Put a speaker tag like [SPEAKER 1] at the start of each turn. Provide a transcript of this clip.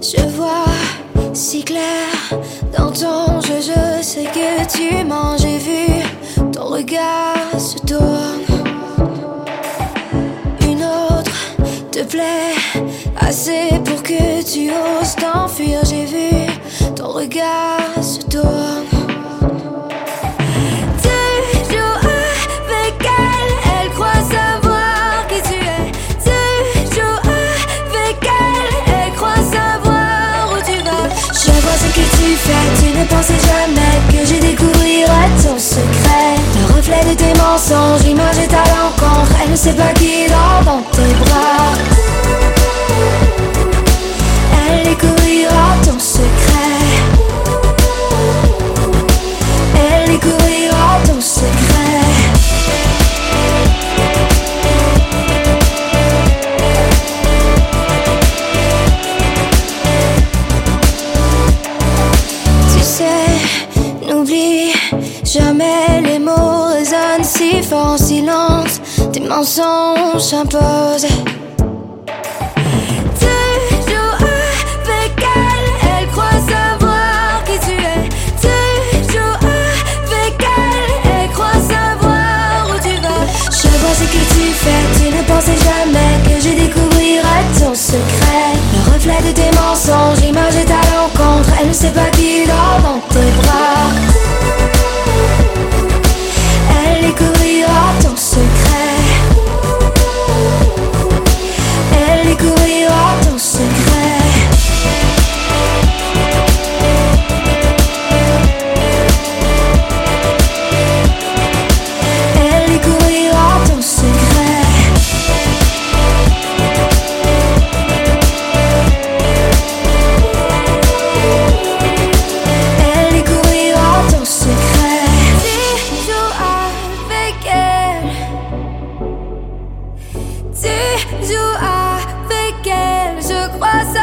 [SPEAKER 1] Je vois si clair dans ton jeu, je sais que tu mens, j'ai vu ton regard se tourne. Une autre te plaît assez pour que tu oses t'enfuir, j'ai vu ton regard se tourne. Tu fais, tu ne pensais jamais que je découvrirais ton secret. Le reflet de tes mensonges, l'image est à l'encontre, elle ne sait pas qui dort dans tes bras. Jamais les mots résonnent si fort en silence. Tes mensonges s'imposent. Elle,